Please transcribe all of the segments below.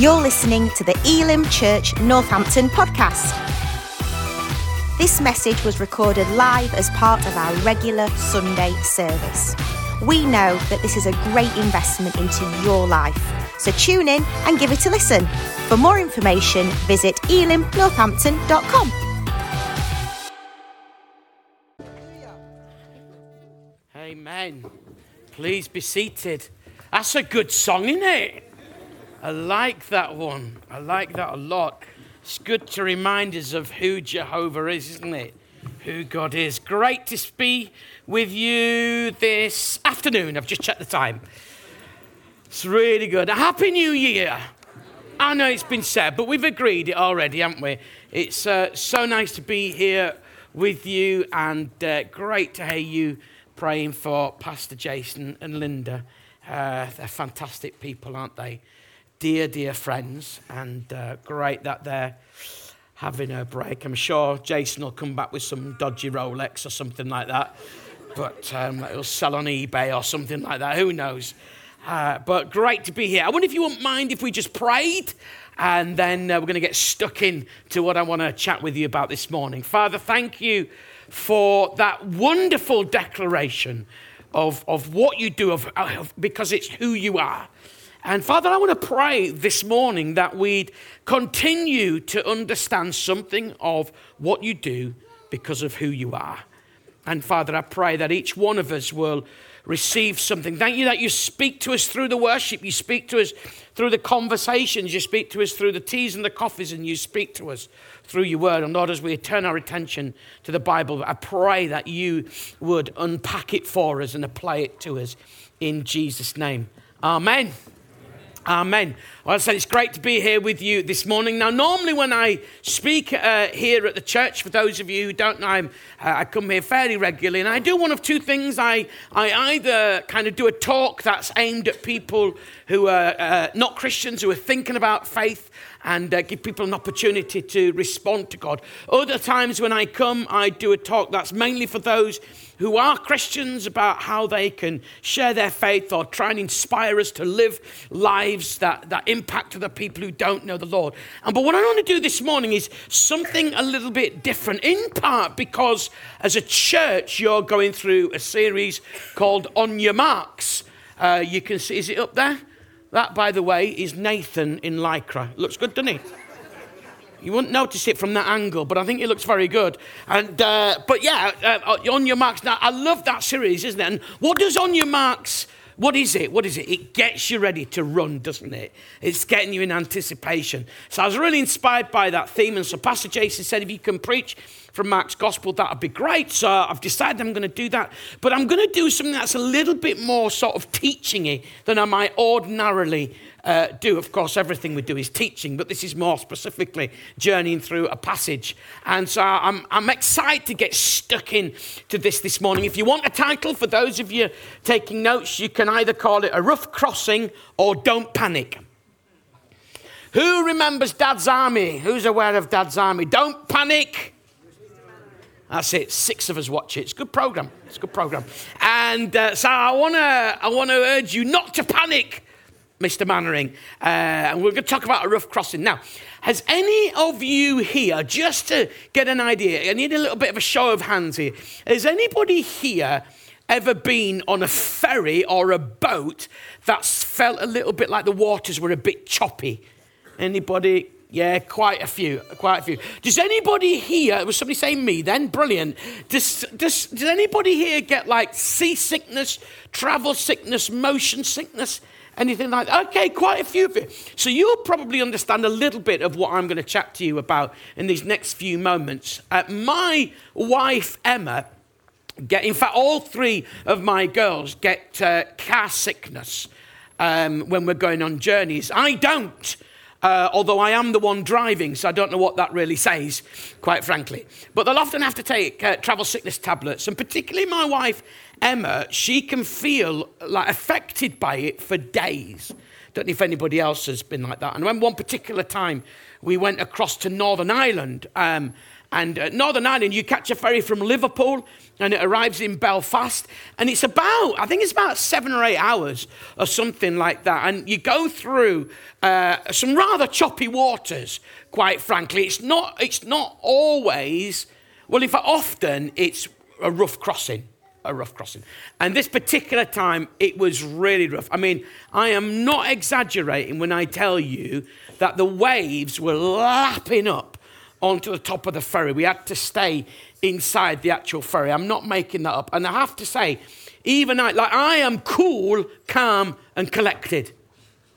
You're listening to the Elim Church Northampton podcast. This message was recorded live as part of our regular Sunday service. We know that this is a great investment into your life, so tune in and give it a listen. For more information, visit elimnorthampton.com. Amen. Please be seated. That's a good song, isn't it? I like that one. I like that a lot. It's good to remind us of who Jehovah is, isn't it? Who God is. Great to be with you this afternoon. I've just checked the time. It's really good. A happy new year. I know it's been said, but we've agreed it already, haven't we? It's uh, so nice to be here with you and uh, great to hear you praying for Pastor Jason and Linda. Uh, they're fantastic people, aren't they? Dear, dear friends, and uh, great that they're having a break. I'm sure Jason will come back with some dodgy Rolex or something like that, but um, it'll sell on eBay or something like that. Who knows? Uh, but great to be here. I wonder if you wouldn't mind if we just prayed and then uh, we're going to get stuck in to what I want to chat with you about this morning. Father, thank you for that wonderful declaration of, of what you do, of, of, because it's who you are. And Father, I want to pray this morning that we'd continue to understand something of what you do because of who you are. And Father, I pray that each one of us will receive something. Thank you that you speak to us through the worship, you speak to us through the conversations, you speak to us through the teas and the coffees, and you speak to us through your word. And Lord, as we turn our attention to the Bible, I pray that you would unpack it for us and apply it to us in Jesus' name. Amen. Amen. Well, I said it's great to be here with you this morning. Now, normally when I speak uh, here at the church, for those of you who don't know, uh, I come here fairly regularly, and I do one of two things. I, I either kind of do a talk that's aimed at people who are uh, not Christians, who are thinking about faith, and uh, give people an opportunity to respond to God. Other times when I come, I do a talk that's mainly for those who are Christians about how they can share their faith or try and inspire us to live lives that, that impact other people who don't know the Lord. And but what I want to do this morning is something a little bit different, in part because as a church, you're going through a series called On Your Marks. Uh, you can see, is it up there? That, by the way, is Nathan in Lycra. Looks good, doesn't he? You wouldn't notice it from that angle, but I think it looks very good. And uh, but yeah, uh, uh, on your marks. Now I love that series, isn't it? And what does on your marks? What is it? What is it? It gets you ready to run, doesn't it? It's getting you in anticipation. So I was really inspired by that theme. And so Pastor Jason said, if you can preach from Mark's gospel, that would be great. So I've decided I'm going to do that. But I'm going to do something that's a little bit more sort of teaching than I might ordinarily uh, do. Of course, everything we do is teaching, but this is more specifically journeying through a passage. And so I'm, I'm excited to get stuck in to this this morning. If you want a title, for those of you taking notes, you can either call it A Rough Crossing or Don't Panic. Who remembers Dad's Army? Who's aware of Dad's Army? Don't panic. That's it. Six of us watch it. It's a good program. It's a good program. And uh, so I want to I wanna urge you not to panic, Mr. Mainwaring. Uh, and we're going to talk about a rough crossing. Now, has any of you here, just to get an idea, I need a little bit of a show of hands here. Has anybody here ever been on a ferry or a boat that's felt a little bit like the waters were a bit choppy? Anybody? Yeah, quite a few, quite a few. Does anybody here, was somebody saying me then? Brilliant. Does, does, does anybody here get like seasickness, travel sickness, motion sickness? Anything like that? Okay, quite a few of you. So you'll probably understand a little bit of what I'm going to chat to you about in these next few moments. Uh, my wife, Emma, get, in fact, all three of my girls get uh, car sickness um, when we're going on journeys. I don't. Uh, although I am the one driving, so I don't know what that really says, quite frankly. But they'll often have to take uh, travel sickness tablets, and particularly my wife, Emma, she can feel like affected by it for days. Don't know if anybody else has been like that. And when one particular time we went across to Northern Ireland, um, and uh, Northern Ireland, you catch a ferry from Liverpool and it arrives in Belfast. And it's about, I think it's about seven or eight hours or something like that. And you go through uh, some rather choppy waters, quite frankly. It's not, it's not always, well, in fact, often it's a rough crossing. A rough crossing. And this particular time, it was really rough. I mean, I am not exaggerating when I tell you that the waves were lapping up onto the top of the ferry. We had to stay inside the actual ferry. I'm not making that up. And I have to say, even I, like I am cool, calm, and collected.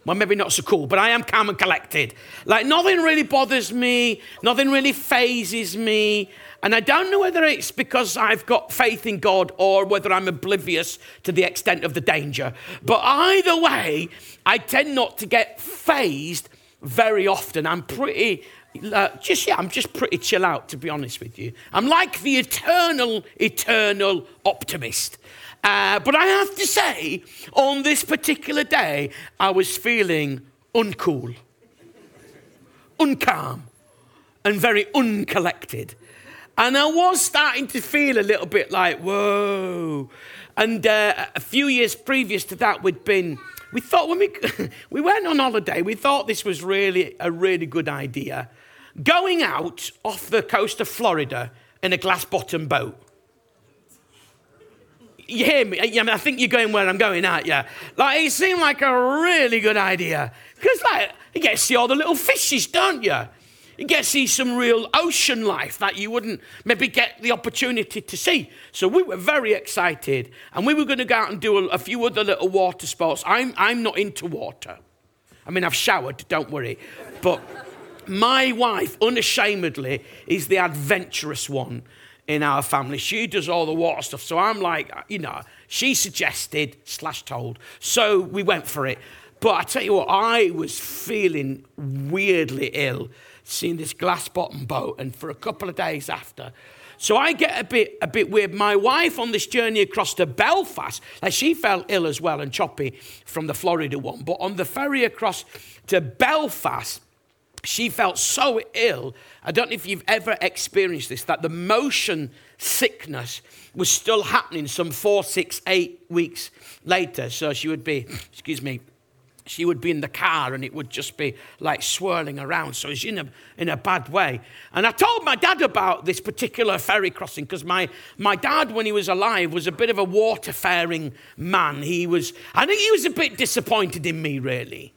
Well, maybe not so cool, but I am calm and collected. Like nothing really bothers me, nothing really phases me. And I don't know whether it's because I've got faith in God or whether I'm oblivious to the extent of the danger. But either way, I tend not to get phased very often. I'm pretty just yeah, I'm just pretty chill out to be honest with you. I'm like the eternal, eternal optimist. Uh, but I have to say, on this particular day, I was feeling uncool, uncalm, and very uncollected. And I was starting to feel a little bit like, whoa. And uh, a few years previous to that, we'd been, we thought when we, we went on holiday, we thought this was really a really good idea going out off the coast of Florida in a glass bottom boat. You hear me? I, mean, I think you're going where I'm going at, yeah. Like, it seemed like a really good idea. Because, like, you get to see all the little fishes, don't you? You get to see some real ocean life that you wouldn't maybe get the opportunity to see. So we were very excited. And we were going to go out and do a, a few other little water sports. I'm, I'm not into water. I mean, I've showered, don't worry. But my wife, unashamedly, is the adventurous one in our family. She does all the water stuff. So I'm like, you know, she suggested slash told. So we went for it. But I tell you what, I was feeling weirdly ill seeing this glass bottom boat, and for a couple of days after. So I get a bit a bit weird. My wife on this journey across to Belfast, like she felt ill as well and choppy from the Florida one. But on the ferry across to Belfast, she felt so ill. I don't know if you've ever experienced this, that the motion sickness was still happening some four, six, eight weeks later. So she would be, excuse me, she would be in the car and it would just be like swirling around. So she's in a, in a bad way. And I told my dad about this particular ferry crossing because my, my dad, when he was alive, was a bit of a waterfaring man. He was, I think he was a bit disappointed in me, really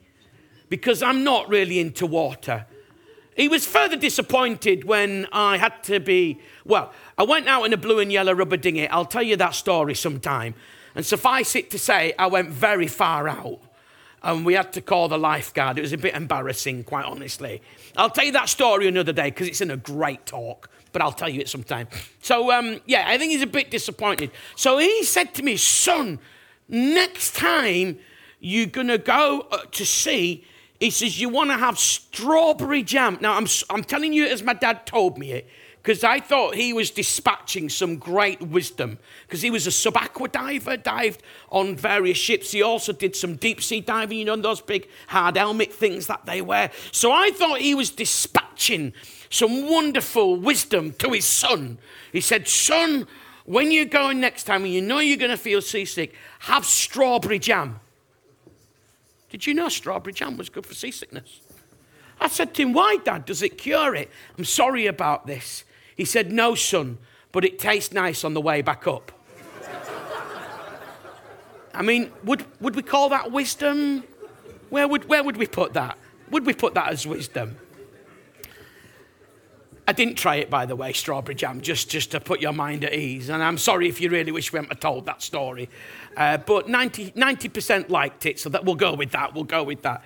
because I'm not really into water. He was further disappointed when I had to be, well, I went out in a blue and yellow rubber dinghy. I'll tell you that story sometime. And suffice it to say, I went very far out. And we had to call the lifeguard. It was a bit embarrassing, quite honestly. I'll tell you that story another day because it's in a great talk, but I'll tell you it sometime. So, um, yeah, I think he's a bit disappointed. So he said to me, Son, next time you're going to go uh, to sea, he says, You want to have strawberry jam. Now, I'm, I'm telling you as my dad told me it, because I thought he was dispatching some great wisdom, because he was a sub aqua diver, dived on various ships. He also did some deep sea diving, you know, those big hard helmet things that they wear. So I thought he was dispatching some wonderful wisdom to his son. He said, Son, when you're going next time and you know you're going to feel seasick, have strawberry jam. Did you know strawberry jam was good for seasickness? I said to him, Why, Dad? Does it cure it? I'm sorry about this. He said, No, son, but it tastes nice on the way back up. I mean, would, would we call that wisdom? Where would, where would we put that? Would we put that as wisdom? I didn't try it, by the way, strawberry jam, just, just to put your mind at ease. And I'm sorry if you really wish we hadn't told that story. Uh, but 90, 90% liked it, so that we'll go with that. We'll go with that.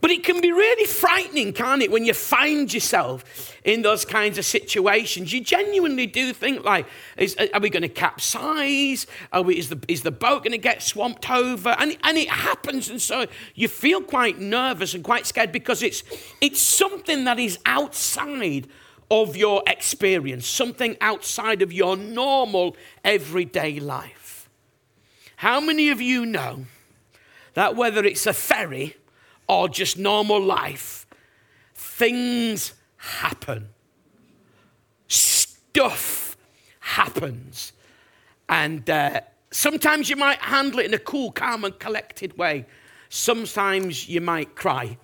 But it can be really frightening, can't it, when you find yourself in those kinds of situations? You genuinely do think, like, is, are we going to capsize? We, is, the, is the boat going to get swamped over? And, and it happens, and so you feel quite nervous and quite scared because it's, it's something that is outside of your experience, something outside of your normal everyday life. How many of you know that whether it's a ferry or just normal life, things happen? stuff happens. And uh, sometimes you might handle it in a cool, calm, and collected way. Sometimes you might cry.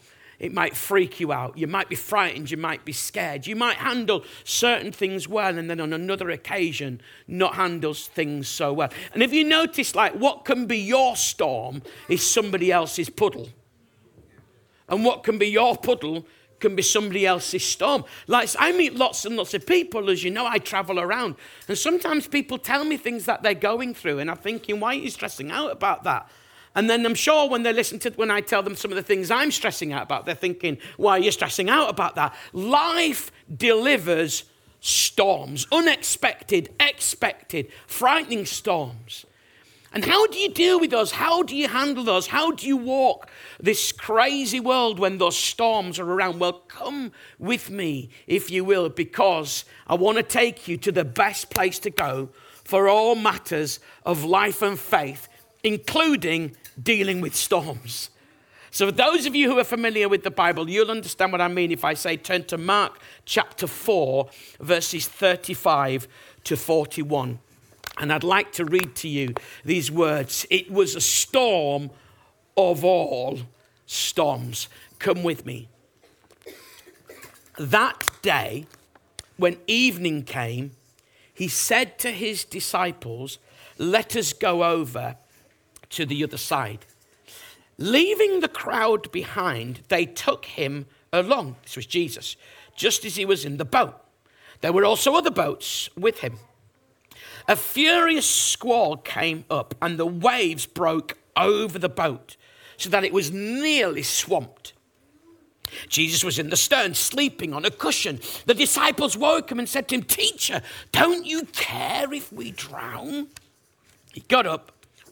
It might freak you out. You might be frightened. You might be scared. You might handle certain things well, and then on another occasion, not handle things so well. And if you notice, like, what can be your storm is somebody else's puddle. And what can be your puddle can be somebody else's storm. Like, I meet lots and lots of people, as you know, I travel around. And sometimes people tell me things that they're going through, and I'm thinking, why are you stressing out about that? And then I'm sure when they listen to when I tell them some of the things I'm stressing out about, they're thinking, why are you stressing out about that? Life delivers storms, unexpected, expected, frightening storms. And how do you deal with those? How do you handle those? How do you walk this crazy world when those storms are around? Well, come with me, if you will, because I want to take you to the best place to go for all matters of life and faith, including dealing with storms. So, those of you who are familiar with the Bible, you'll understand what I mean if I say turn to Mark chapter 4, verses 35 to 41. And I'd like to read to you these words. It was a storm of all storms. Come with me. That day, when evening came, he said to his disciples, Let us go over to the other side. Leaving the crowd behind, they took him along. This was Jesus, just as he was in the boat. There were also other boats with him. A furious squall came up, and the waves broke over the boat so that it was nearly swamped. Jesus was in the stern, sleeping on a cushion. The disciples woke him and said to him, Teacher, don't you care if we drown? He got up,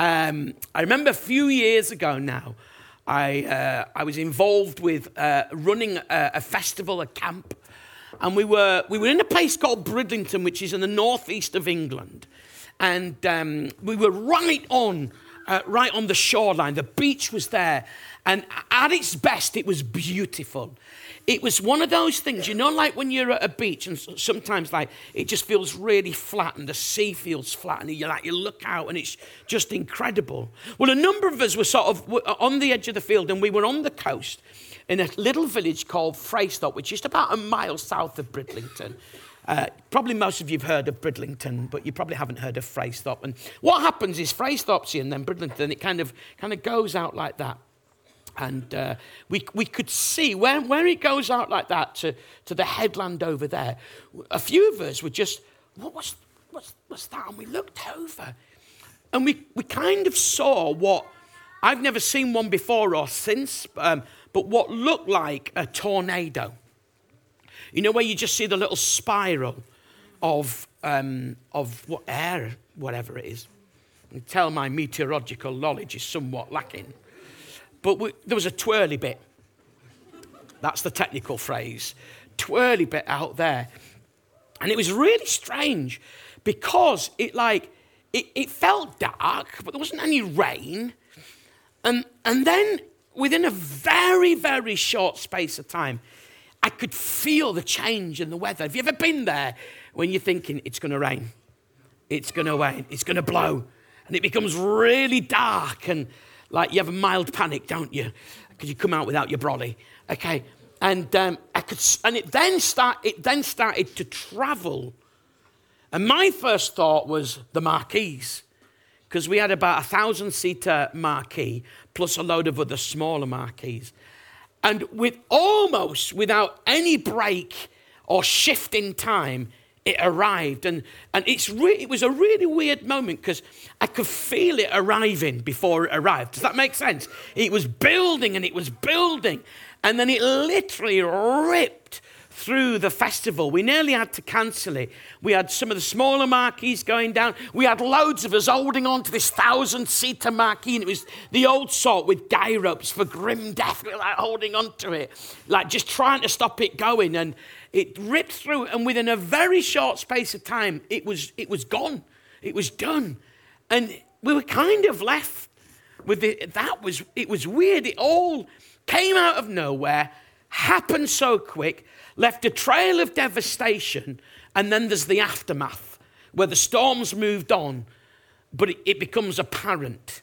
Um, I remember a few years ago now, I, uh, I was involved with uh, running a, a, festival, a camp, and we were, we were in a place called Bridlington, which is in the northeast of England. And um, we were right on, uh, right on the shoreline. The beach was there. And at its best, it was beautiful. It was one of those things, you know, like when you're at a beach and sometimes like it just feels really flat and the sea feels flat and you like you look out and it's just incredible. Well, a number of us were sort of on the edge of the field and we were on the coast in a little village called Fraisthorpe, which is about a mile south of Bridlington. Uh, probably most of you have heard of Bridlington, but you probably haven't heard of Fraisthorpe. And what happens is Fraisthorpe's here and then Bridlington, it kind of, kind of goes out like that. And uh, we, we could see where, where it goes out like that to, to the headland over there. A few of us were just, what was, what's, what's that? And we looked over and we, we kind of saw what I've never seen one before or since, um, but what looked like a tornado. You know, where you just see the little spiral of, um, of what air, whatever it is. And tell my meteorological knowledge is somewhat lacking. But we, there was a twirly bit. That's the technical phrase. Twirly bit out there. And it was really strange because it like it, it felt dark, but there wasn't any rain. And, and then within a very, very short space of time, I could feel the change in the weather. Have you ever been there when you're thinking it's going to rain? It's going to rain. It's going to blow. And it becomes really dark and like you have a mild panic, don't you? Because you come out without your brolly. Okay. And um, I could, and it then start, it then started to travel. And my first thought was the marquees because we had about a thousand seater marquee plus a load of other smaller marquees. And with almost without any break or shift in time, it arrived. And, and it's re- it was a really weird moment because I could feel it arriving before it arrived. Does that make sense? It was building and it was building. And then it literally ripped through the festival. We nearly had to cancel it. We had some of the smaller marquees going down. We had loads of us holding on to this thousand seater marquee, and it was the old sort with guy ropes for grim death. Like holding on to it, like just trying to stop it going. And it ripped through, and within a very short space of time, it was, it was gone. It was done. And we were kind of left with it. That was, it was weird. It all came out of nowhere, happened so quick, left a trail of devastation, and then there's the aftermath where the storms moved on, but it, becomes apparent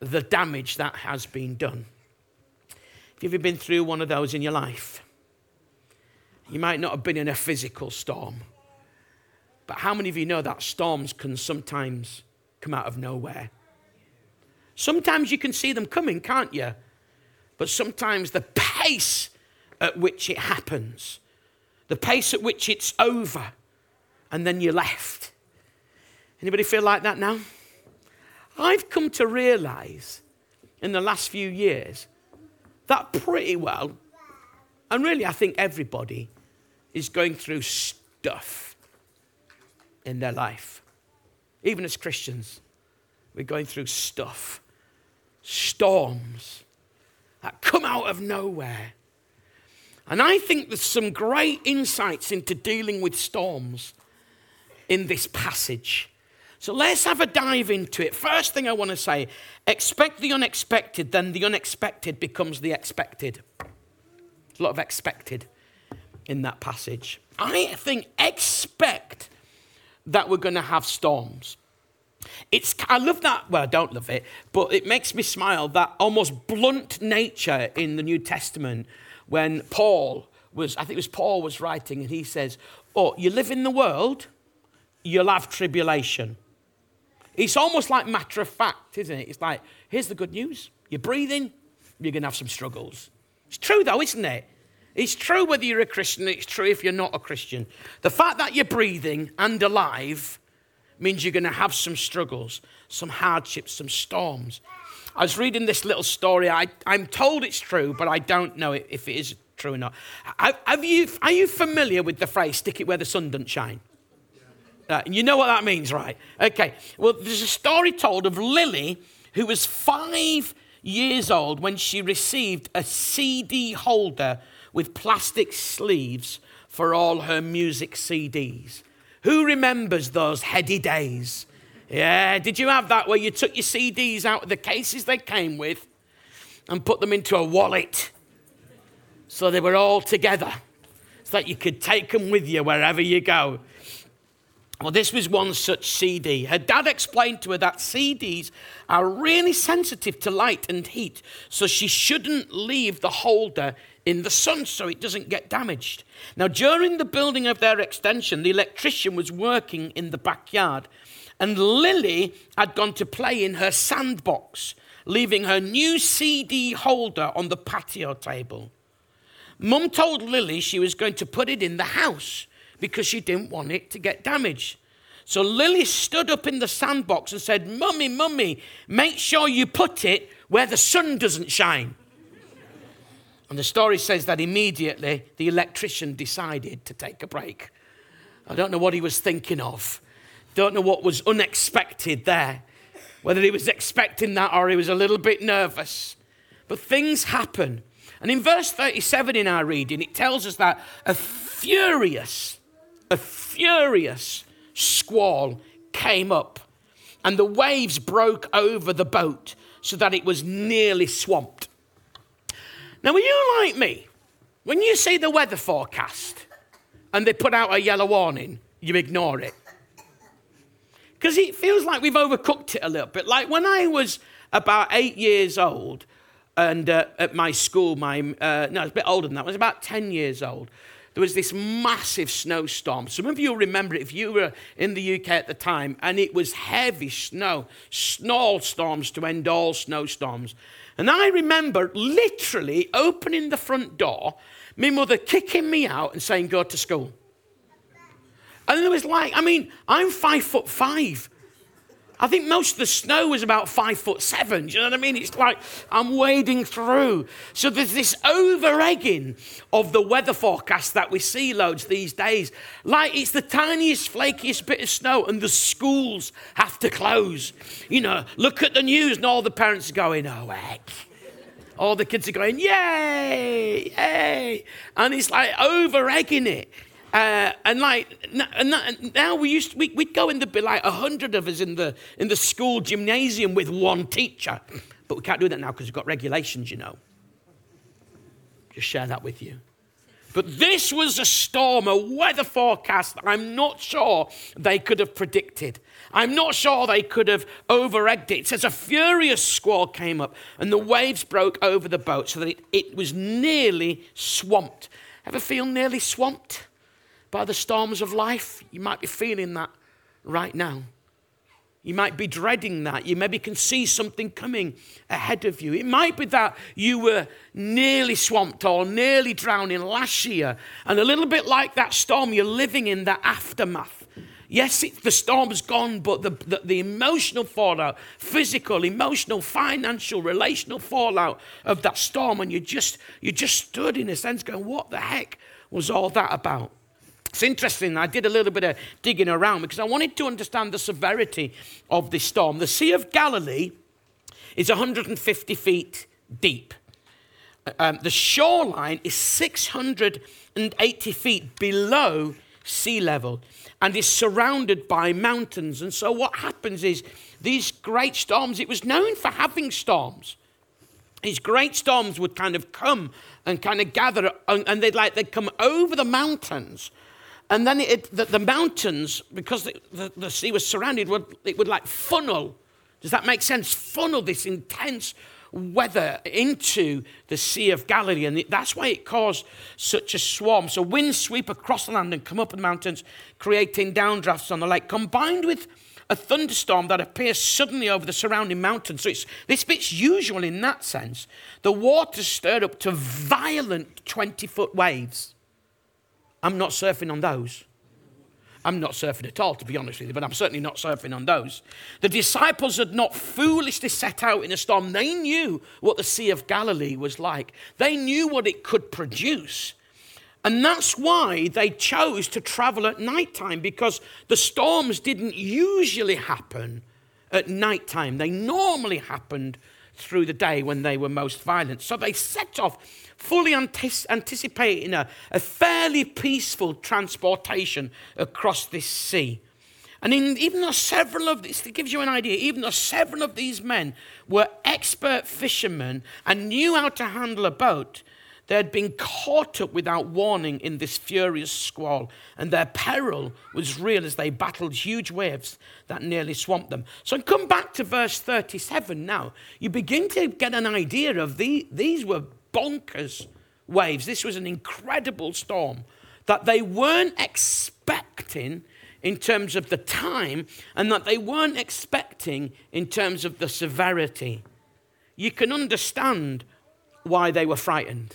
the damage that has been done. Have you ever been through one of those in your life? You might not have been in a physical storm, but how many of you know that storms can sometimes come out of nowhere? Sometimes you can see them coming, can't you? but sometimes the pace at which it happens, the pace at which it's over, and then you're left. Anybody feel like that now? I've come to realize in the last few years that pretty well, and really I think everybody is going through stuff in their life. Even as Christians, we're going through stuff, storms, that come out of nowhere. And I think there's some great insights into dealing with storms in this passage. So let's have a dive into it. First thing I want to say expect the unexpected, then the unexpected becomes the expected. A lot of expected in that passage. I think expect that we're going to have storms. It's, I love that, well, I don't love it, but it makes me smile that almost blunt nature in the New Testament when Paul was, I think it was Paul was writing, and he says, Oh, you live in the world, you'll have tribulation. It's almost like matter of fact, isn't it? It's like, here's the good news. You're breathing, you're going to have some struggles. It's true, though, isn't it? It's true whether you're a Christian, it's true if you're not a Christian. The fact that you're breathing and alive means you're going to have some struggles, some hardships, some storms. I was reading this little story. I, am told it's true, but I don't know if it is true or not. Have you, are you familiar with the phrase, stick it where the sun doesn't shine? Uh, you know what that means, right? Okay. Well, there's a story told of Lily, who was five years old when she received a CD holder with plastic sleeves for all her music CDs. Who remembers those heady days? Yeah, did you have that where you took your CDs out of the cases they came with and put them into a wallet so they were all together so that you could take them with you wherever you go? Well, this was one such CD. Her dad explained to her that CDs are really sensitive to light and heat, so she shouldn't leave the holder in the sun so it doesn't get damaged. Now, during the building of their extension, the electrician was working in the backyard, and Lily had gone to play in her sandbox, leaving her new CD holder on the patio table. Mum told Lily she was going to put it in the house because she didn't want it to get damaged. So Lily stood up in the sandbox and said, Mummy, Mummy, make sure you put it where the sun doesn't shine. And the story says that immediately the electrician decided to take a break. I don't know what he was thinking of. Don't know what was unexpected there. Whether he was expecting that or he was a little bit nervous. But things happen. And in verse 37 in our reading, it tells us that a furious, a furious squall came up, and the waves broke over the boat so that it was nearly swamped. Now, are you like me? When you see the weather forecast and they put out a yellow warning, you ignore it. Because it feels like we've overcooked it a little bit. Like when I was about eight years old, and uh, at my school, my uh, no, it's a bit older than that. I was about ten years old. There was this massive snowstorm. Some of you remember it if you were in the UK at the time, and it was heavy snow, storms to end all snowstorms. And I remember literally opening the front door, my mother kicking me out and saying, Go to school. And it was like, I mean, I'm five foot five. I think most of the snow was about five foot seven. Do you know what I mean? It's like I'm wading through. So there's this over egging of the weather forecast that we see loads these days. Like it's the tiniest, flakiest bit of snow, and the schools have to close. You know, look at the news, and all the parents are going, oh, heck. All the kids are going, yay, yay. And it's like over egging it. Uh, and like and now we used to, we, would go in the like a hundred of us in the in the school gymnasium with one teacher, but we can't do that now because we've got regulations, you know. Just share that with you. But this was a storm, a weather forecast that I'm not sure they could have predicted. I'm not sure they could have over egged it. It says a furious squall came up and the waves broke over the boat so that it, it was nearly swamped. Ever feel nearly swamped? By the storms of life. You might be feeling that right now. You might be dreading that. You maybe can see something coming ahead of you. It might be that you were nearly swamped or nearly drowning last year, and a little bit like that storm, you're living in the aftermath. Yes, it, the storm's gone, but the, the, the emotional fallout, physical, emotional, financial, relational fallout of that storm, and you just you just stood in a sense going, "What the heck was all that about?" It's interesting. I did a little bit of digging around because I wanted to understand the severity of this storm. The Sea of Galilee is 150 feet deep. Um, the shoreline is 680 feet below sea level and is surrounded by mountains. And so, what happens is these great storms, it was known for having storms. These great storms would kind of come and kind of gather, and, and they'd like they'd come over the mountains and then it, the, the, mountains, because the, the, the, sea was surrounded, would, it would like funnel. Does that make sense? Funnel this intense weather into the Sea of Galilee. And that's why it caused such a swarm. So winds sweep across the land and come up the mountains, creating downdrafts on the lake, combined with a thunderstorm that appears suddenly over the surrounding mountains. So it's, this bit's usual in that sense. The water stirred up to violent 20 foot waves. I'm not surfing on those. I'm not surfing at all, to be honest with you, but I'm certainly not surfing on those. The disciples had not foolishly set out in a storm. They knew what the Sea of Galilee was like, they knew what it could produce. And that's why they chose to travel at night time because the storms didn't usually happen at night time. They normally happened through the day when they were most violent. So they set off fully anticipating a, a fairly peaceful transportation across this sea. And in, even though several of it gives you an idea, even though several of these men were expert fishermen and knew how to handle a boat, they had been caught up without warning in this furious squall, and their peril was real as they battled huge waves that nearly swamped them. So, come back to verse 37 now. You begin to get an idea of the, these were bonkers waves. This was an incredible storm that they weren't expecting in terms of the time and that they weren't expecting in terms of the severity. You can understand why they were frightened.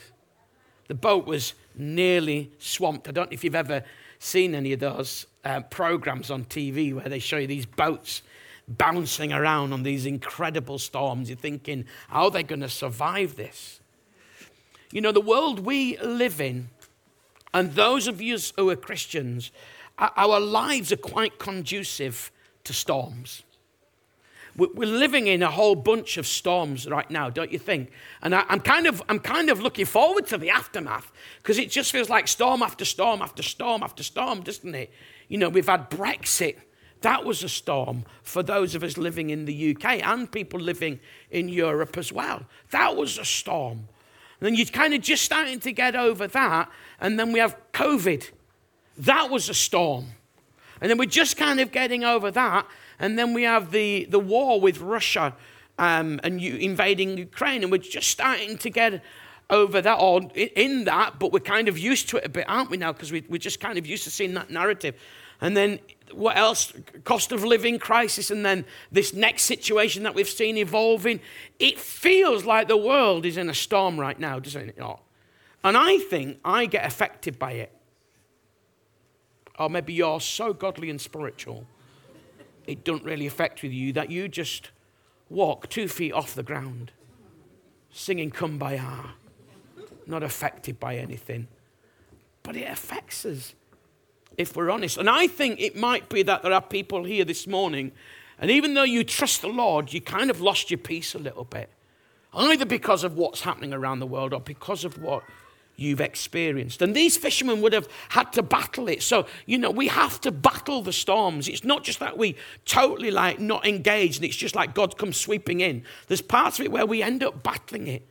The boat was nearly swamped. I don't know if you've ever seen any of those uh, programs on TV where they show you these boats bouncing around on these incredible storms. You're thinking, how are they going to survive this? You know, the world we live in, and those of you who are Christians, our lives are quite conducive to storms. We're living in a whole bunch of storms right now, don't you think? And I'm kind of, I'm kind of looking forward to the aftermath because it just feels like storm after storm after storm after storm, doesn't it? You know, we've had Brexit. That was a storm for those of us living in the UK and people living in Europe as well. That was a storm. And then you're kind of just starting to get over that. And then we have COVID. That was a storm. And then we're just kind of getting over that. And then we have the, the war with Russia um, and you invading Ukraine. And we're just starting to get over that or in that, but we're kind of used to it a bit, aren't we now? Because we, we're just kind of used to seeing that narrative. And then what else? Cost of living crisis, and then this next situation that we've seen evolving. It feels like the world is in a storm right now, doesn't it not? And I think I get affected by it. Or maybe you're so godly and spiritual it doesn't really affect with you, that you just walk two feet off the ground, singing Kumbaya, not affected by anything. But it affects us if we're honest. And I think it might be that there are people here this morning, and even though you trust the Lord, you kind of lost your peace a little bit. Either because of what's happening around the world or because of what you've experienced. And these fishermen would have had to battle it. So, you know, we have to battle the storms. It's not just that we totally like not engaged and it's just like God comes sweeping in. There's parts of it where we end up battling it.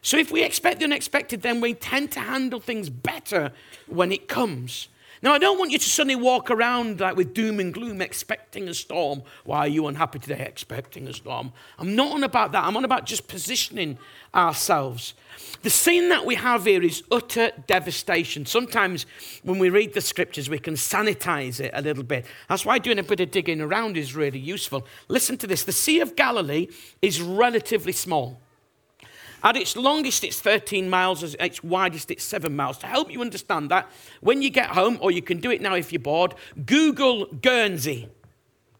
So if we expect the unexpected, then we tend to handle things better when it comes. Now, I don't want you to suddenly walk around like with doom and gloom, expecting a storm. Why are you unhappy today, expecting a storm? I'm not on about that. I'm on about just positioning ourselves. The scene that we have here is utter devastation. Sometimes when we read the scriptures, we can sanitize it a little bit. That's why doing a bit of digging around is really useful. Listen to this the Sea of Galilee is relatively small. At its longest, it's 13 miles. At its widest, it's 7 miles. To help you understand that, when you get home, or you can do it now if you're bored, Google Guernsey.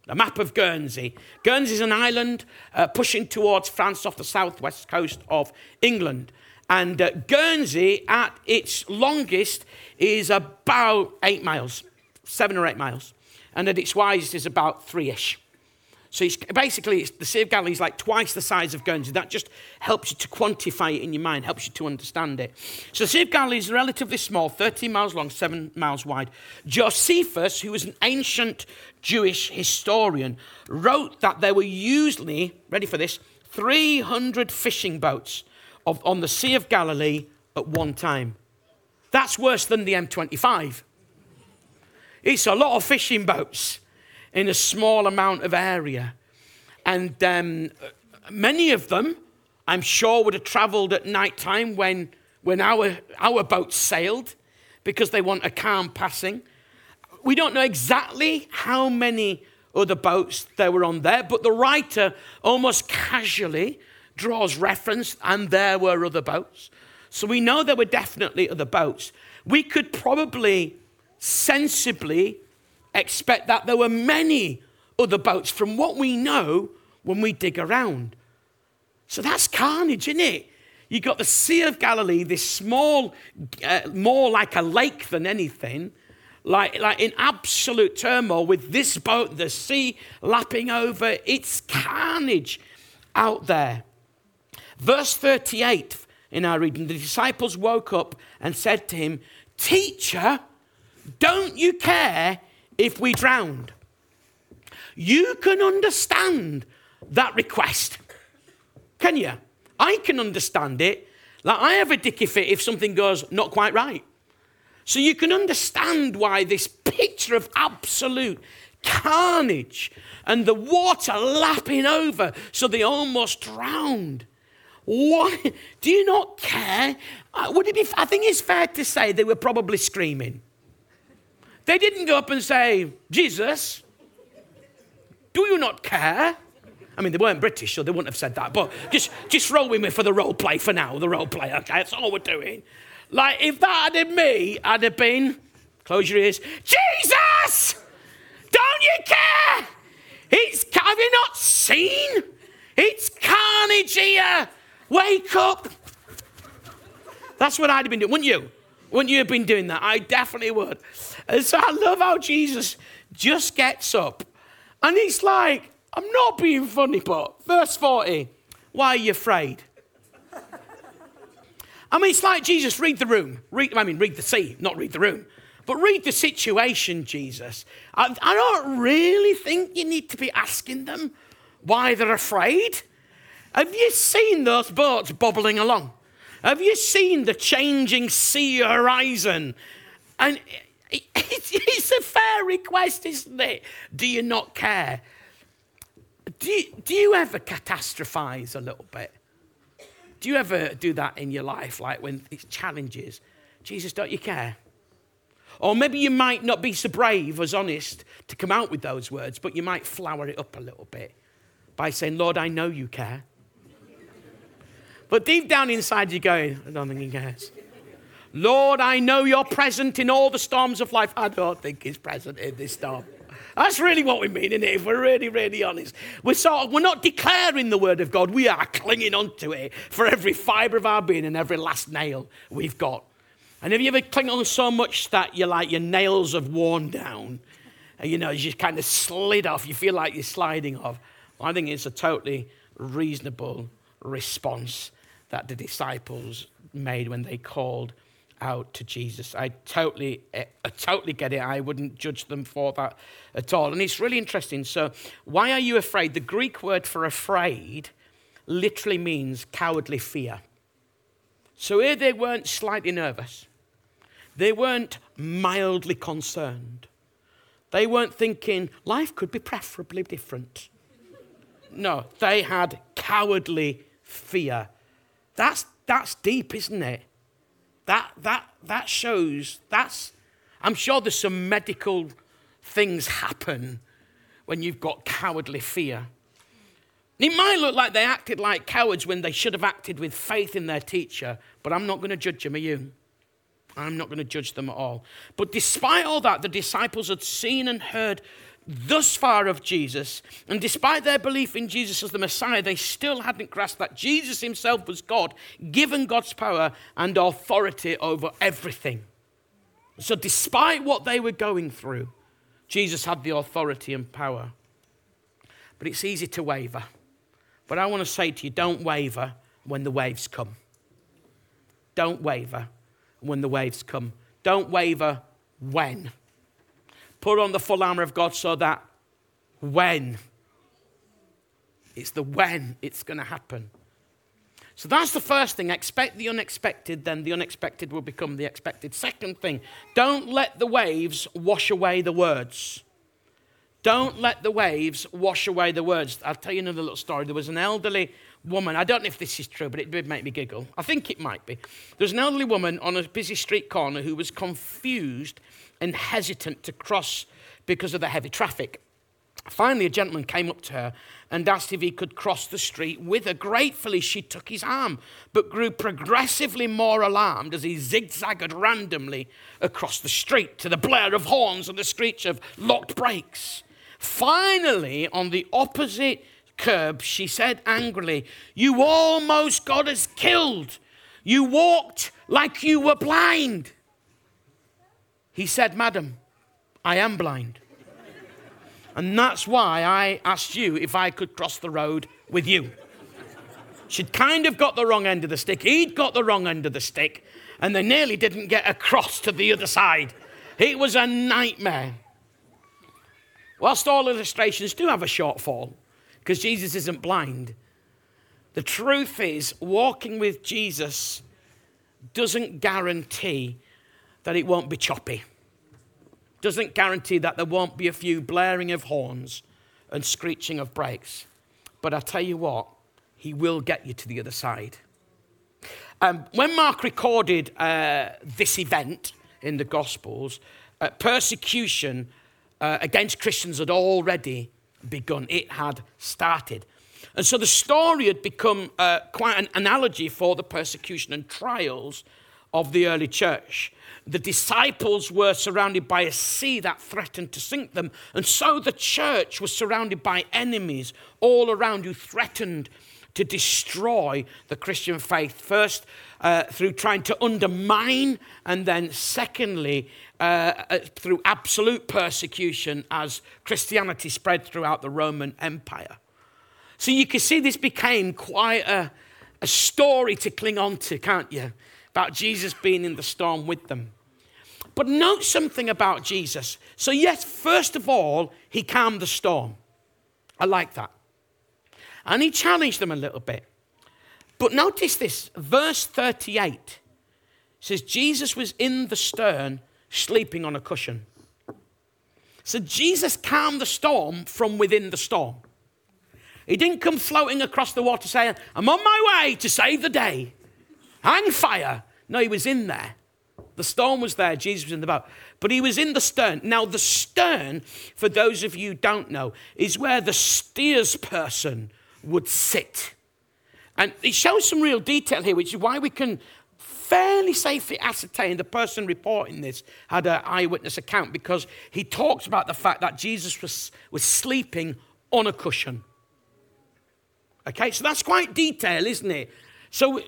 The map of Guernsey. Guernsey is an island uh, pushing towards France off the southwest coast of England. And uh, Guernsey, at its longest, is about eight miles, seven or eight miles. And at its widest is about three ish. So it's, basically, it's, the Sea of Galilee is like twice the size of Guernsey. That just helps you to quantify it in your mind, helps you to understand it. So the Sea of Galilee is relatively small, 13 miles long, 7 miles wide. Josephus, who was an ancient Jewish historian, wrote that there were usually, ready for this, 300 fishing boats of, on the Sea of Galilee at one time. That's worse than the M25. It's a lot of fishing boats in a small amount of area. And um, many of them, I'm sure, would have traveled at night time when, when our, our boats sailed because they want a calm passing. We don't know exactly how many other boats there were on there, but the writer almost casually draws reference, and there were other boats. So we know there were definitely other boats. We could probably sensibly expect that there were many other boats from what we know when we dig around. So that's carnage, isn't it? You've got the Sea of Galilee, this small, uh, more like a lake than anything, like, like in absolute turmoil with this boat, the sea lapping over. It's carnage out there. Verse 38 in our reading the disciples woke up and said to him, Teacher, don't you care if we drowned. You can understand that request. Can you? I can understand it. Like I have a dicky fit if something goes not quite right. So you can understand why this picture of absolute carnage and the water lapping over so they almost drowned. Why? Do you not care? Uh, would it be, I think it's fair to say they were probably screaming. They didn't go up and say, Jesus, do you not care? I mean, they weren't British, so they wouldn't have said that. But just, just roll with me for the role play for now, the role play, okay? That's all we're doing. Like, if that had been me, I'd have been, close your ears, Jesus! Don't you care? It's, have you not seen? It's carnage here. Wake up. That's what I'd have been doing, wouldn't you? Wouldn't you have been doing that? I definitely would. And so I love how Jesus just gets up and he's like, I'm not being funny, but verse 40, why are you afraid? I mean, it's like Jesus, read the room. Read, I mean, read the sea, not read the room. But read the situation, Jesus. I, I don't really think you need to be asking them why they're afraid. Have you seen those boats bobbling along? Have you seen the changing sea horizon? And it's a fair request, isn't it? Do you not care? Do you, do you ever catastrophize a little bit? Do you ever do that in your life, like when it's challenges? Jesus, don't you care? Or maybe you might not be so brave, as honest, to come out with those words, but you might flower it up a little bit by saying, Lord, I know you care. But deep down inside, you're going, I don't think he cares. Lord, I know you're present in all the storms of life. I don't think he's present in this storm. That's really what we mean, it? If we're really, really honest. We're, sort of, we're not declaring the word of God, we are clinging onto it for every fibre of our being and every last nail we've got. And have you ever clinged on so much that you're like your nails have worn down? And you know, you just kind of slid off. You feel like you're sliding off. I think it's a totally reasonable response that the disciples made when they called out to Jesus. I totally, eh, I totally get it. I wouldn't judge them for that at all. And it's really interesting. So, why are you afraid? The Greek word for afraid literally means cowardly fear. So, here they weren't slightly nervous, they weren't mildly concerned, they weren't thinking life could be preferably different. No, they had cowardly fear. That's, that's deep, isn't it? That, that, that shows, that's, I'm sure there's some medical things happen when you've got cowardly fear. It might look like they acted like cowards when they should have acted with faith in their teacher, but I'm not going to judge them, are you? I'm not going to judge them at all. But despite all that, the disciples had seen and heard thus far of Jesus, and despite their belief in Jesus as the Messiah, they still hadn't grasped that Jesus himself was God, given God's power and authority over everything. So, despite what they were going through, Jesus had the authority and power. But it's easy to waver. But I want to say to you don't waver when the waves come. Don't waver when the waves come. Don't waver when. Put on the full armor of God so that when, it's the when it's going to happen. So that's the first thing. Expect the unexpected, then the unexpected will become the expected. Second thing, don't let the waves wash away the words. Don't let the waves wash away the words. I'll tell you another little story. There was an elderly woman. I don't know if this is true, but it did make me giggle. I think it might be. There was an elderly woman on a busy street corner who was confused and hesitant to cross because of the heavy traffic. Finally, a gentleman came up to her and asked if he could cross the street with her. Gratefully, she took his arm, but grew progressively more alarmed as he zigzagged randomly across the street to the blare of horns and the screech of locked brakes. Finally, on the opposite curb, she said angrily, You almost got us killed. You walked like you were blind. He said, Madam, I am blind. And that's why I asked you if I could cross the road with you. She'd kind of got the wrong end of the stick. He'd got the wrong end of the stick. And they nearly didn't get across to the other side. It was a nightmare. Whilst all illustrations do have a shortfall, because Jesus isn't blind, the truth is, walking with Jesus doesn't guarantee that it won't be choppy. Doesn't guarantee that there won't be a few blaring of horns and screeching of brakes. But I tell you what, he will get you to the other side. Um, when Mark recorded uh, this event in the Gospels, uh, persecution uh, against Christians had already begun, it had started. And so the story had become uh, quite an analogy for the persecution and trials of the early church. The disciples were surrounded by a sea that threatened to sink them, and so the church was surrounded by enemies all around who threatened to destroy the Christian faith. First, uh, through trying to undermine, and then, secondly, uh, uh through absolute persecution as Christianity spread throughout the Roman Empire. So you can see this became quite a, a story to cling on to, can't you? About Jesus being in the storm with them. But note something about Jesus. So, yes, first of all, he calmed the storm. I like that. And he challenged them a little bit. But notice this verse 38 says, Jesus was in the stern, sleeping on a cushion. So, Jesus calmed the storm from within the storm. He didn't come floating across the water saying, I'm on my way to save the day. Hang fire. No, he was in there. The storm was there, Jesus was in the boat, but he was in the stern. Now, the stern, for those of you who don't know, is where the steersperson would sit. And he shows some real detail here, which is why we can fairly safely ascertain the person reporting this had an eyewitness account because he talks about the fact that Jesus was, was sleeping on a cushion. Okay, so that's quite detailed, isn't it? So,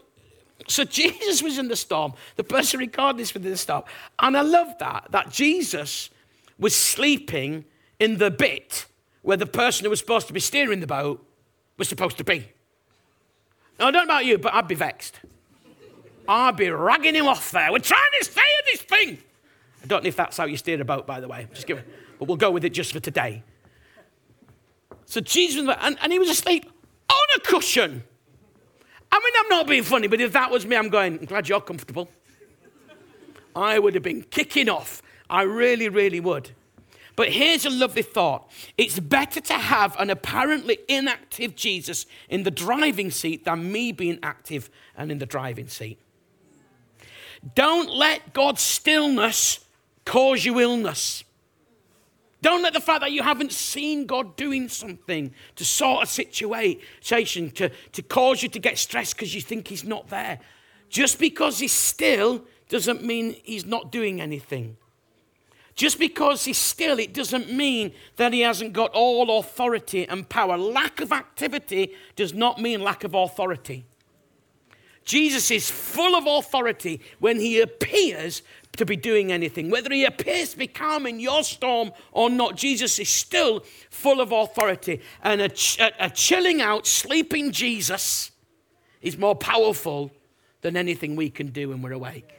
so Jesus was in the storm. The person recording this was in the storm. And I love that, that Jesus was sleeping in the bit where the person who was supposed to be steering the boat was supposed to be. Now, I don't know about you, but I'd be vexed. I'd be ragging him off there. We're trying to steer this thing. I don't know if that's how you steer a boat, by the way. Just give it, but we'll go with it just for today. So Jesus, and, and he was asleep on a cushion. I mean, I'm not being funny, but if that was me, I'm going, I'm glad you're comfortable. I would have been kicking off. I really, really would. But here's a lovely thought it's better to have an apparently inactive Jesus in the driving seat than me being active and in the driving seat. Don't let God's stillness cause you illness. Don't let the fact that you haven't seen God doing something to sort a situation to, to cause you to get stressed because you think He's not there. Just because He's still doesn't mean He's not doing anything. Just because He's still, it doesn't mean that He hasn't got all authority and power. Lack of activity does not mean lack of authority. Jesus is full of authority when He appears to be doing anything. Whether he appears to be calm in your storm or not, Jesus is still full of authority. And a, ch- a chilling out, sleeping Jesus is more powerful than anything we can do when we're awake.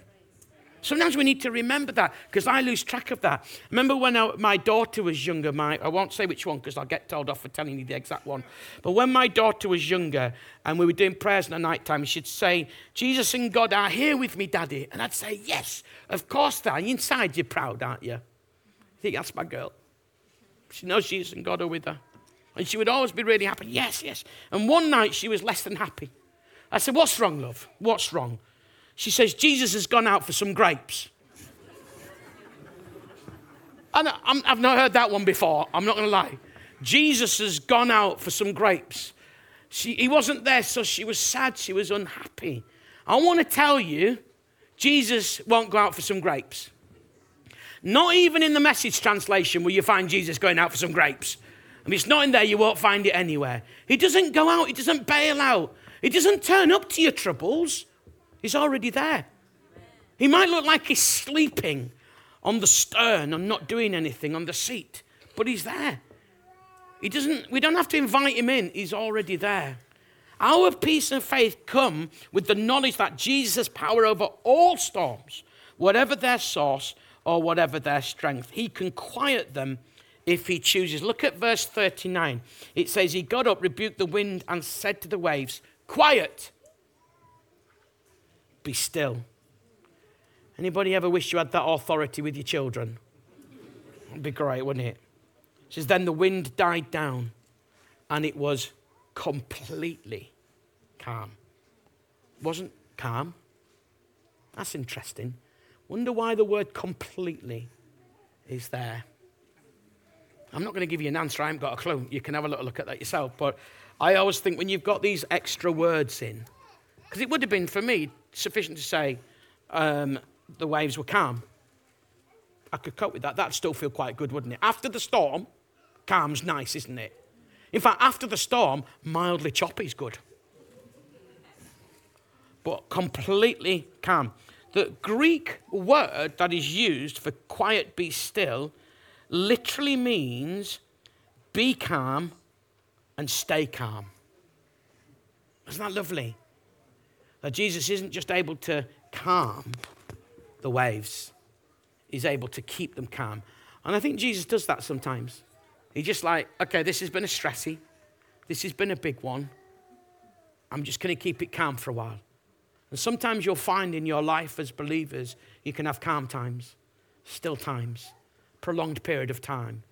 Sometimes we need to remember that because I lose track of that. Remember when I, my daughter was younger, my, I won't say which one because I'll get told off for telling you the exact one. But when my daughter was younger and we were doing prayers in the night time, she'd say, Jesus and God are here with me, Daddy. And I'd say, Yes, of course they are. Inside you're proud, aren't you? I think that's my girl. She knows Jesus and God are with her. And she would always be really happy. Yes, yes. And one night she was less than happy. I said, What's wrong, love? What's wrong? She says, Jesus has gone out for some grapes. And i have not heard that one before, I'm not going to lie. Jesus has gone out for some grapes. She, he wasn't there, so she was sad, she was unhappy. I want to tell you, Jesus won't go out for some grapes. Not even in the message translation will you find Jesus going out for some grapes. If it's not in there, you won't find it anywhere. He doesn't go out, he doesn't bail out, he doesn't turn up to your troubles. He's already there. He might look like he's sleeping on the stern and not doing anything on the seat, but he's there. He doesn't, we don't have to invite him in, he's already there. Our peace and faith come with the knowledge that Jesus has power over all storms, whatever their source or whatever their strength. He can quiet them if he chooses. Look at verse 39. It says, He got up, rebuked the wind, and said to the waves, Quiet, be still. Anybody ever wish you had that authority with your children? It'd be great, wouldn't it? It says, Then the wind died down and it was completely calm. It wasn't calm. That's interesting. Wonder why the word completely is there. I'm not going to give you an answer. I haven't got a clue. You can have a little look at that yourself. But I always think when you've got these extra words in, because it would have been for me sufficient to say um, the waves were calm. I could cope with that. That'd still feel quite good, wouldn't it? After the storm, calm's nice, isn't it? In fact, after the storm, mildly choppy's good. But completely calm. The Greek word that is used for quiet, be still, literally means be calm and stay calm. Isn't that lovely? That Jesus isn't just able to calm the waves, he's able to keep them calm. And I think Jesus does that sometimes. He's just like, okay, this has been a stressy, this has been a big one. I'm just going to keep it calm for a while. And sometimes you'll find in your life as believers, you can have calm times, still times, prolonged period of time.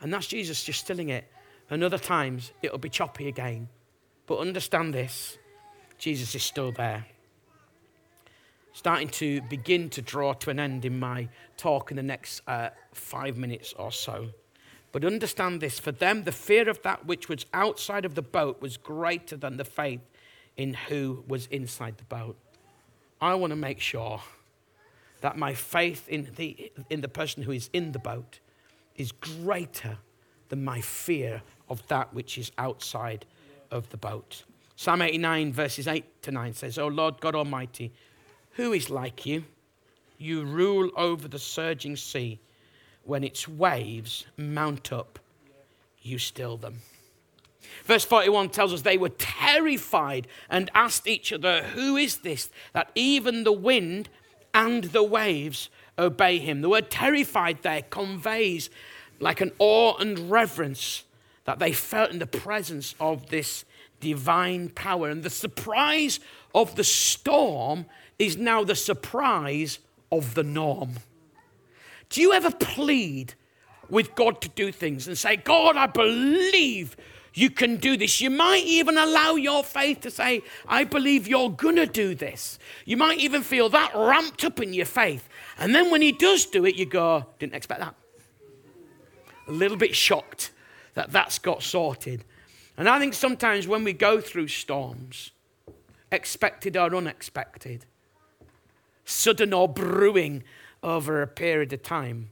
And that's Jesus just stilling it. And other times, it'll be choppy again. But understand this Jesus is still there. Starting to begin to draw to an end in my talk in the next uh, five minutes or so. But understand this for them, the fear of that which was outside of the boat was greater than the faith in who was inside the boat. I want to make sure that my faith in the, in the person who is in the boat is greater than my fear of that which is outside of the boat. Psalm 89, verses 8 to 9 says, O Lord God Almighty, who is like you? You rule over the surging sea. When its waves mount up, you still them. Verse 41 tells us they were terrified and asked each other, Who is this that even the wind and the waves obey him? The word terrified there conveys like an awe and reverence that they felt in the presence of this divine power. And the surprise of the storm is now the surprise of the norm. Do you ever plead with God to do things and say, God, I believe you can do this. You might even allow your faith to say, I believe you're going to do this. You might even feel that ramped up in your faith. And then when he does do it, you go, didn't expect that. A little bit shocked that that's got sorted. And I think sometimes when we go through storms, expected or unexpected, sudden or brewing over a period of time,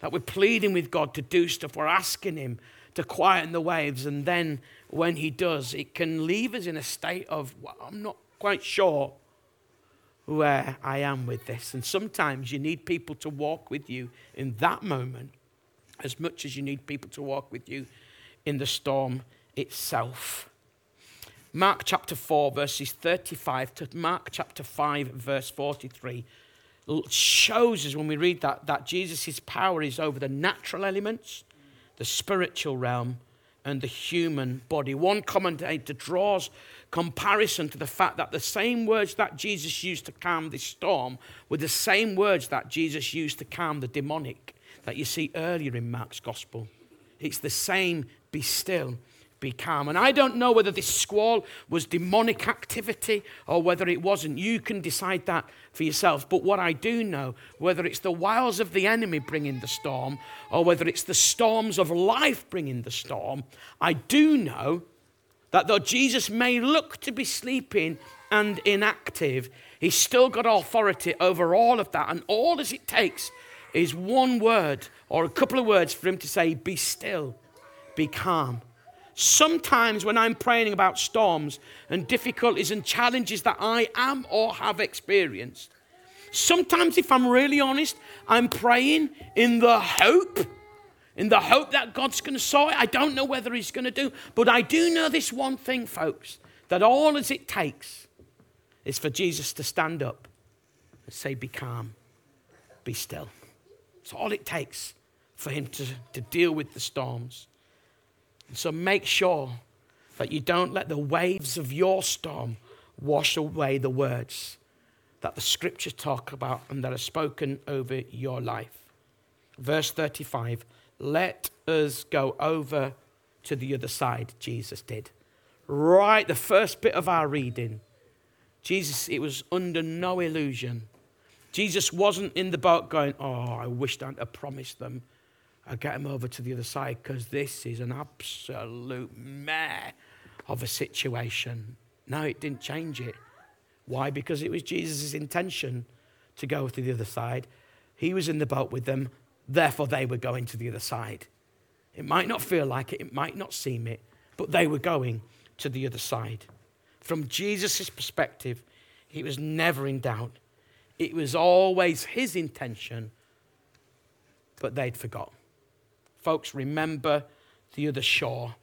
that we're pleading with God to do stuff, we're asking Him to quieten the waves, and then when He does, it can leave us in a state of, well, I'm not quite sure where I am with this. And sometimes you need people to walk with you in that moment as much as you need people to walk with you in the storm itself. Mark chapter 4, verses 35 to Mark chapter 5, verse 43 shows us when we read that that Jesus' power is over the natural elements, the spiritual realm, and the human body. One commentator draws comparison to the fact that the same words that Jesus used to calm this storm were the same words that Jesus used to calm the demonic that you see earlier in Mark's gospel. It's the same be still be calm. And I don't know whether this squall was demonic activity or whether it wasn't. You can decide that for yourself. But what I do know, whether it's the wiles of the enemy bringing the storm or whether it's the storms of life bringing the storm, I do know that though Jesus may look to be sleeping and inactive, he's still got authority over all of that. And all as it takes is one word or a couple of words for him to say, Be still, be calm Sometimes, when I'm praying about storms and difficulties and challenges that I am or have experienced, sometimes, if I'm really honest, I'm praying in the hope, in the hope that God's going to sort it. I don't know whether He's going to do, but I do know this one thing, folks, that all as it takes is for Jesus to stand up and say, Be calm, be still. It's all it takes for Him to, to deal with the storms. So make sure that you don't let the waves of your storm wash away the words that the scriptures talk about and that are spoken over your life. Verse 35 Let us go over to the other side, Jesus did. Right, the first bit of our reading. Jesus, it was under no illusion. Jesus wasn't in the boat going, Oh, I wished I'd have promised them I get him over to the other side because this is an absolute mare of a situation. No, it didn't change it. Why? Because it was Jesus' intention to go to the other side. He was in the boat with them, therefore, they were going to the other side. It might not feel like it, it might not seem it, but they were going to the other side. From Jesus' perspective, he was never in doubt. It was always his intention, but they'd forgot. Folks, remember the other shore.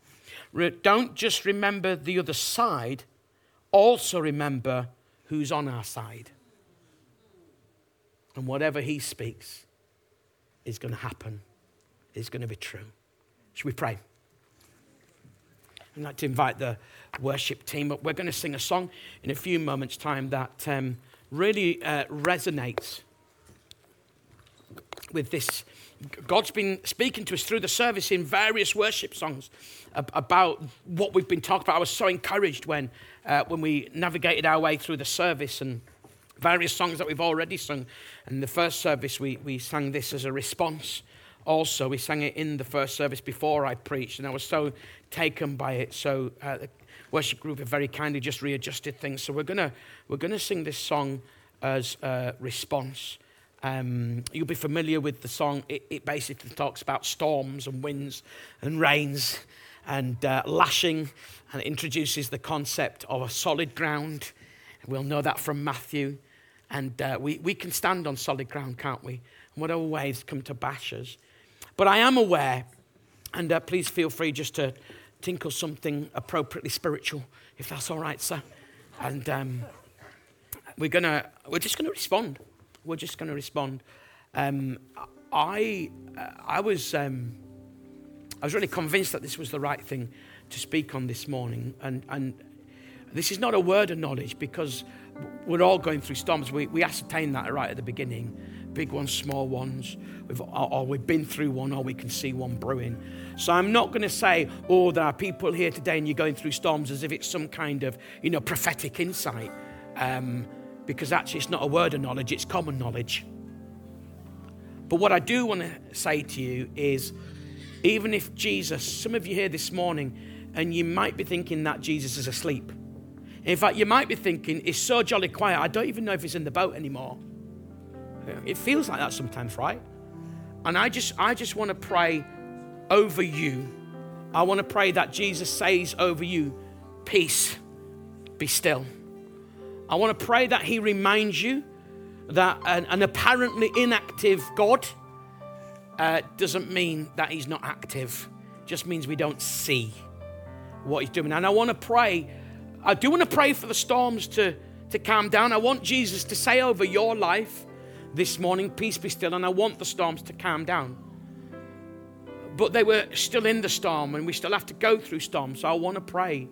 Don't just remember the other side, also remember who's on our side. And whatever he speaks is going to happen, is going to be true. Should we pray? I'd like to invite the worship team up. We're going to sing a song in a few moments' time that um, really uh, resonates with this God's been speaking to us through the service in various worship songs about what we've been talking about. I was so encouraged when, uh, when we navigated our way through the service and various songs that we've already sung. In the first service, we, we sang this as a response. Also, we sang it in the first service before I preached, and I was so taken by it. So, uh, worship group have very kindly just readjusted things. So we're gonna we're gonna sing this song as a response. Um, you'll be familiar with the song. It, it, basically talks about storms and winds and rains and uh, lashing, and introduces the concept of a solid ground. We'll know that from Matthew. And uh, we, we can stand on solid ground, can't we? And whatever waves come to bash us. But I am aware, and uh, please feel free just to tinkle something appropriately spiritual, if that's all right, sir. And um, we're gonna, we're just gonna respond. We're just gonna respond. Um, I, uh, I was, um, I was really convinced that this was the right thing to speak on this morning, and and this is not a word of knowledge because we're all going through storms. We we ascertain that right at the beginning, big ones, small ones. We've, or, or we've been through one, or we can see one brewing. So I'm not going to say, oh, there are people here today and you're going through storms as if it's some kind of, you know, prophetic insight. Um, because actually it's not a word of knowledge, it's common knowledge. But what I do want to say to you is even if Jesus, some of you here this morning, and you might be thinking that Jesus is asleep. In fact, you might be thinking, it's so jolly quiet, I don't even know if he's in the boat anymore. It feels like that sometimes, right? And I just, I just want to pray over you. I want to pray that Jesus says over you, Peace, be still. I want to pray that He reminds you that an, an apparently inactive God uh, doesn't mean that He's not active, just means we don't see what He's doing. And I want to pray, I do want to pray for the storms to, to calm down. I want Jesus to say over your life this morning, Peace be still, and I want the storms to calm down but they were still in the storm, and we still have to go through storms. So I want to pray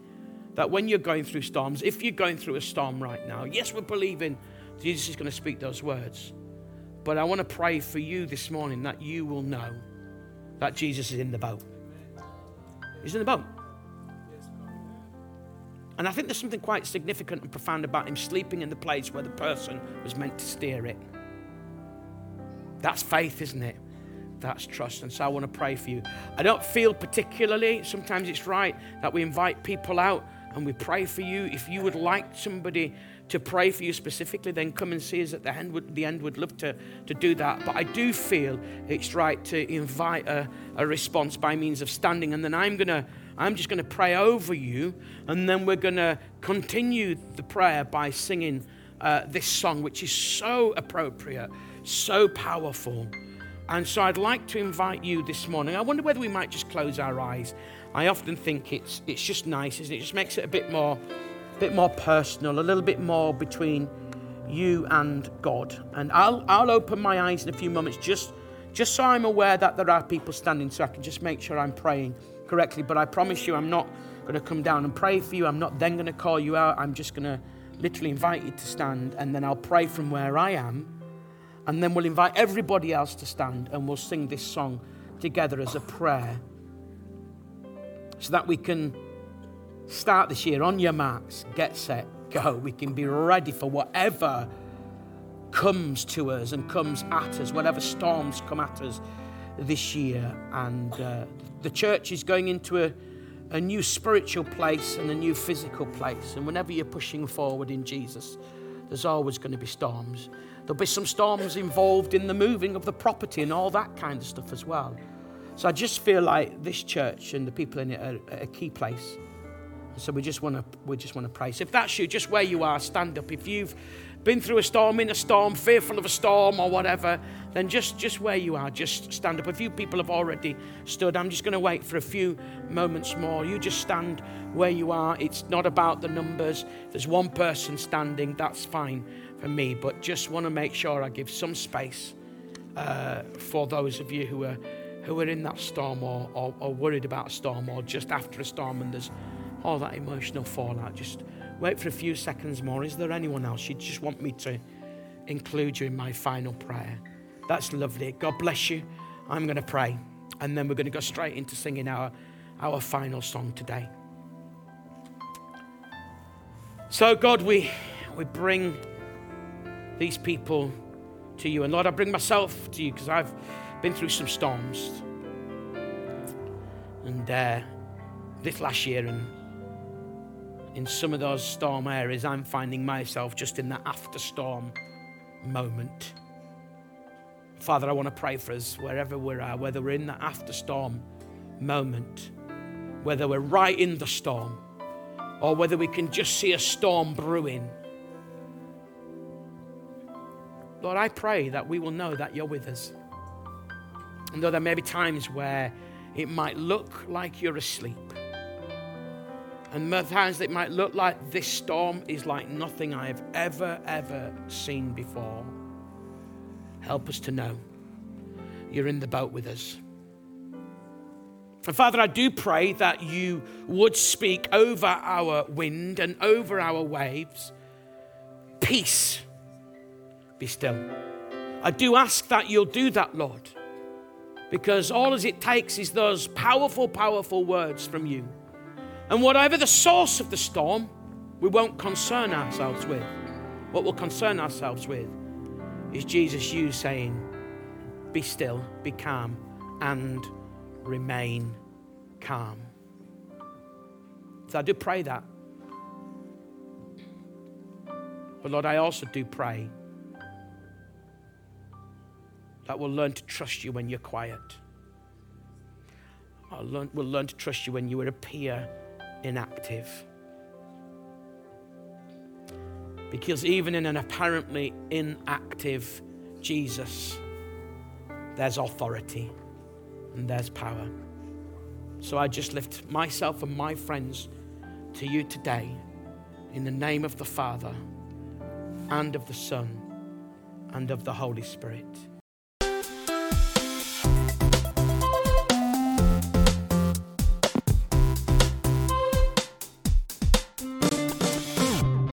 that when you're going through storms, if you're going through a storm right now, yes, we're believing Jesus is going to speak those words. But I want to pray for you this morning that you will know that Jesus is in the boat. He's in the boat. And I think there's something quite significant and profound about him sleeping in the place where the person was meant to steer it. That's faith, isn't it? that's trust. And so I want to pray for you. I don't feel particularly, sometimes it's right that we invite people out and we pray for you. If you would like somebody to pray for you specifically, then come and see us at the end. Would, the end would love to, to do that. But I do feel it's right to invite a, a response by means of standing. And then I'm going to, I'm just going to pray over you. And then we're going to continue the prayer by singing uh, this song, which is so appropriate, so powerful. And so I'd like to invite you this morning. I wonder whether we might just close our eyes. I often think it's, it's just nice, isn't it? It just makes it a bit more, a bit more personal, a little bit more between you and God. And I'll, I'll open my eyes in a few moments just, just so I'm aware that there are people standing so I can just make sure I'm praying correctly. But I promise you, I'm not going to come down and pray for you. I'm not then going to call you out. I'm just going to literally invite you to stand and then I'll pray from where I am and then we'll invite everybody else to stand and we'll sing this song together as a prayer so that we can start this year on your marks, get set, go. We can be ready for whatever comes to us and comes at us, whatever storms come at us this year. And uh, the church is going into a, a new spiritual place and a new physical place. And whenever you're pushing forward in Jesus, there's always going to be storms. There'll be some storms involved in the moving of the property and all that kind of stuff as well. So I just feel like this church and the people in it are a key place. So we just want to we just want to pray. So if that's you, just where you are, stand up. If you've been through a storm, in a storm, fearful of a storm or whatever, then just just where you are, just stand up. A few people have already stood. I'm just going to wait for a few moments more. You just stand where you are. It's not about the numbers. If there's one person standing, that's fine for me, but just want to make sure I give some space uh, for those of you who are who are in that storm or, or, or worried about a storm or just after a storm and there's all that emotional fallout. Just wait for a few seconds more. Is there anyone else you just want me to include you in my final prayer? That's lovely. God bless you. I'm going to pray and then we're going to go straight into singing our, our final song today. So, God, we, we bring these people to you. And Lord, I bring myself to you because I've been through some storms. And uh, this last year, and in some of those storm areas, I'm finding myself just in that after storm moment. Father, I want to pray for us wherever we're at, whether we're in the after storm moment, whether we're right in the storm, or whether we can just see a storm brewing. Lord, I pray that we will know that you're with us. And though there may be times where it might look like you're asleep, and times it might look like this storm is like nothing I have ever, ever seen before, help us to know you're in the boat with us. And Father, I do pray that you would speak over our wind and over our waves. Peace, be still. I do ask that you'll do that, Lord, because all as it takes is those powerful, powerful words from you. And whatever the source of the storm, we won't concern ourselves with. What we'll concern ourselves with is Jesus, you saying, Be still, be calm, and remain calm. So I do pray that. But Lord, I also do pray that we'll learn to trust you when you're quiet. We'll learn to trust you when you appear inactive. Because even in an apparently inactive Jesus, there's authority and there's power. So I just lift myself and my friends to you today in the name of the Father and of the Son and of the Holy Spirit.